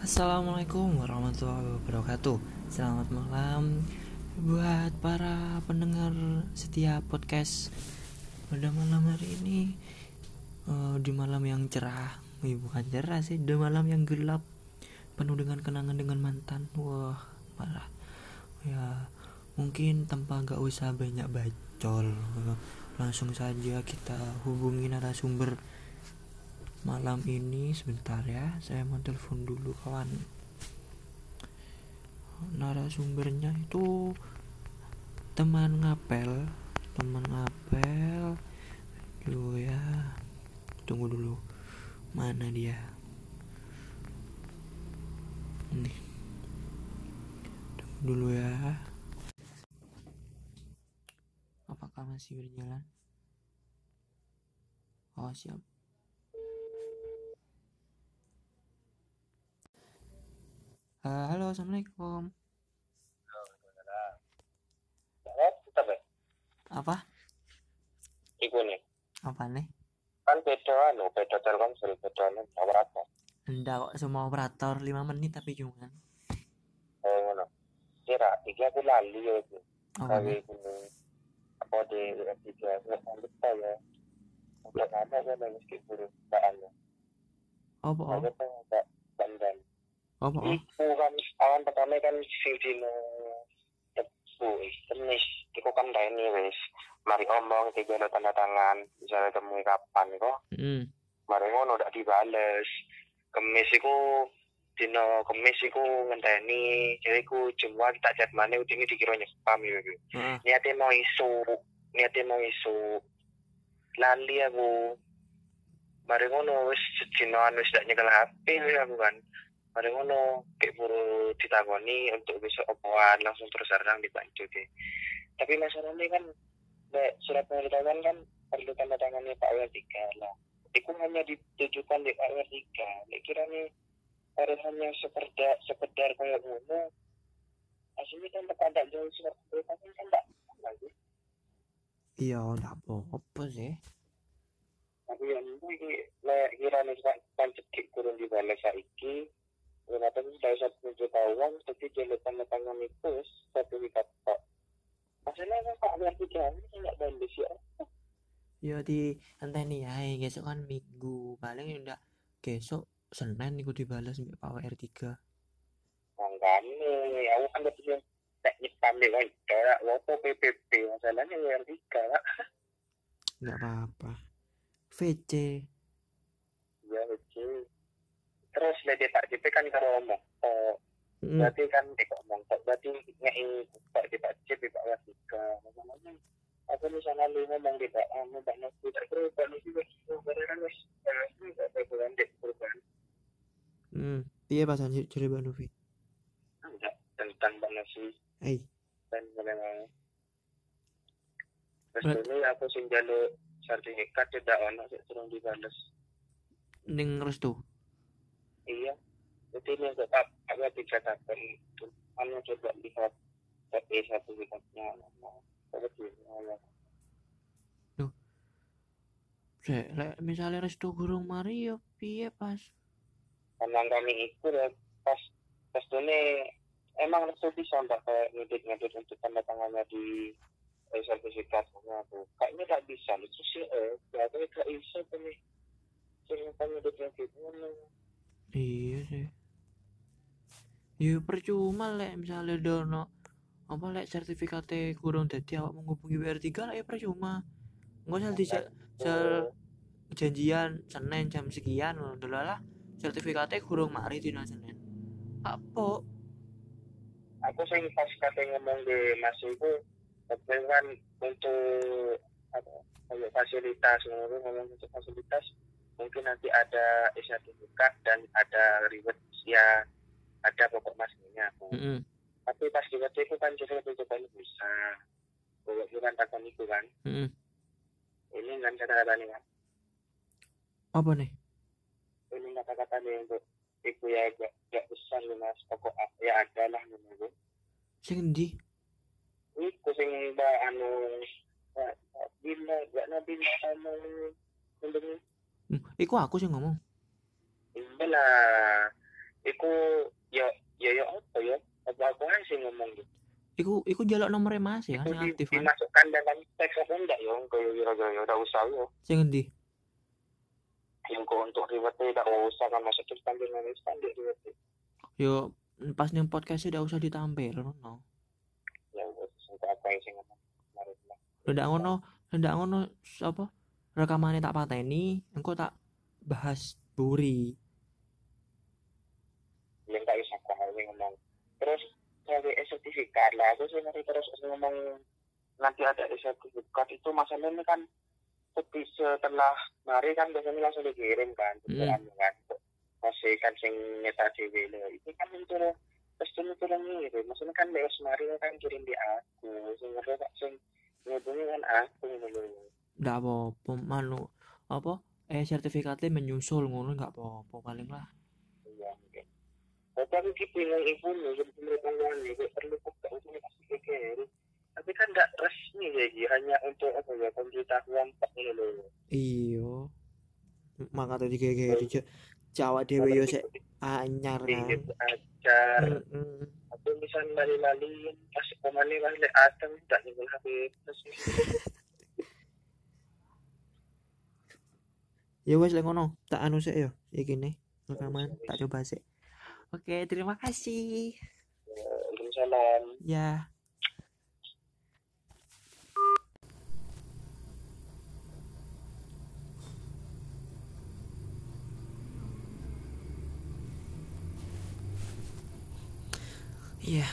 Assalamualaikum warahmatullahi wabarakatuh. Selamat malam Buat para pendengar setiap podcast Pada malam hari ini. Eh, Di malam yang cerah. Wih, Bukan cerah sih Di malam yang gelap. Penuh dengan kenangan dengan mantan. Wah parah. Ya mungkin tanpa gak usah banyak bacol. Langsung saja kita hubungi narasumber malam ini sebentar ya saya mau telepon dulu kawan. Narasumbernya itu teman ngapel teman ngapel. Dulu ya tunggu dulu mana dia? Ini tunggu dulu ya. Apakah masih berjalan? Oh siap Eh, halo assalamualaikum ya? apa Iku nih, apa nih kan beda anu, beda Telkomsel, beda anu, apa? Enggak kok semua operator 5 menit tapi cuma Oh, ngono. Kira, iki aku lali ya itu. apa Kawe nih iku apa di tiga lupa ya. Udah lama kan nangis ke guru baannya. apa oh Aku tuh nggak bandan. Apa oh Iku kan awan pertama kan sing dino tepu, tenis. Iku kan ini wis. Mari omong tiga lo tanda tangan, bisa temui kapan kok. hmm. mari ngono ndak dibales kemis iku dino kemis iku ngenteni jadi iku semua tak chat mana ini dikira spam ya gitu Heeh. niatnya mau isu niatnya mau isu lali aku mari ngono wis sedinoan wis ndak nyekel HP aku kan mari ngono kayak buru ditagoni untuk besok opoan langsung terus serang dibantu deh tapi masalahnya kan Nek surat pemberitahuan kan perlu tanda tangannya Pak WR3 lah. Itu hanya ditujukan di Pak WR3. Nek kira nih harus hanya sekedar sekedar kayak ngono. Aslinya kan tak ada jauh surat pemberitahuan kan tak lagi. iya enggak apa-apa sih Tapi yang ini nek kira nih Pak pancet kurun di balas saiki. Itu sudah satu pemberitahuan, tapi jalur tanda tangan itu sertifikat Pak. Masalahnya kan Pak? WR3 ini tidak balas ya. ya di anteni ya besok kan minggu. Paling udah besok senin ikut dibalas mbak Pak WR 3 Makanya, aku kan udah punya teknik pandai kan, kayak waktu PPP, masalahnya yang tiga, enggak apa-apa. VC ya oke. Terus dari Pak JP kan kalau ngomong, oh, hmm. berarti kan dia ngomong, kok berarti ngei Pak di Pak JP, Pak Wasika, masalahnya, aku misalnya lu ngomong di Pak, ah, Mbak Nasi, tak kira Pak Nasi, berarti kan wis, eh, ini gak ada dek, perubahan. hmm. iya pasan cari Mbak Novi Enggak, tentang Pak Nasi, eh dan memang terus dulu aku sing jaluk sertifikat tidak ono sik turun dibales ning restu iya. Jadi ini tetap ada tiga tahun itu anu coba lihat tapi sertifikatnya nah, terus ya Sek, lek misalnya restu gurung mari yo piye pas? Karena kami itu ya. Pas pas ini emang itu bisa mbak kayak ngedit ngedit untuk tanda tangannya di eh, sertifikatnya tuh kayaknya tak bisa itu sih eh. Tapi tak bisa tapi sing ngedit ngedit iya sih. Ya percuma lek misalnya dono apa lek sertifikatnya kurang dadi awak menghubungi WR3 lah ya percuma. Nggak usah di sel janjian Senin jam sekian dulu lah sertifikatnya kurang mari dina Senin. Apa aku sing pas kate ngomong di mas tapi kan untuk apa kayak fasilitas ngomong untuk fasilitas mungkin nanti ada sertifikat dan ada reward ya ada pokok aku Heeh. tapi pas di waktu itu kan jadi lebih coba bisa bawa bukan takon itu kan Heeh. ini kan kata-kata nih kan apa nih ini kata-kata nih untuk itu ya gak, gak besar nih mas pokok ya ada lah menurut sing endi Iku sing mbak anu Mbak Bina, Mbak Nabila anu Hmm, iku aku sih ngomong. Iya lah Iku ya ya ya apa ya? Apa aku aja sih ngomong gitu. Iku iku jaluk nomornya mas ya kan di, aktif kan dimasukkan dalam teks apa enggak ya kalau kira-kira udah usah ya. Sing ngendi? Yang kau untuk ribet tidak usah kan masuk terus tampil manis tampil ribet yo pas ning podcast udah usah ditampil no ya untuk apa yang sih ngomong. Ndak ngono ndak ngono apa rekamannya tak pateni engko tak bahas buri. Yang tak bisa kau yang ngomong. Terus kalau sertifikat. Lah sih nanti terus ngomong nanti ada sertifikat. Itu masalahnya kan seperti setelah mari kan biasanya langsung dikirim kan Hmm. kan. Masih kan sing nyetak dewe lho. itu kan itu pasti itu ngirim maksudnya kan Dewas mari kan kirim di aku. Sing ngerti tak sing ngubungi kan aku lho ndak apa-apa manu apa eh sertifikatnya menyusul ngono nggak apa-apa paling lah. Iya tapi aku ki bingung ibu nih pemerintahan ini kok perlu kasih kekeri tapi kan nggak resmi ya hanya untuk apa ya pemberitahuan tak ini loh iyo maka tadi kayak kayak Jawa dewe yo sik anyar kan ajar aku misal lali-lali pas pemane kan lek atem tak ninggal HP terus ya wes lek ngono. Tak anu sik yo iki nih rekaman tak coba sik. Oke terima kasih. Waalaikumsalam. Ya. Iya,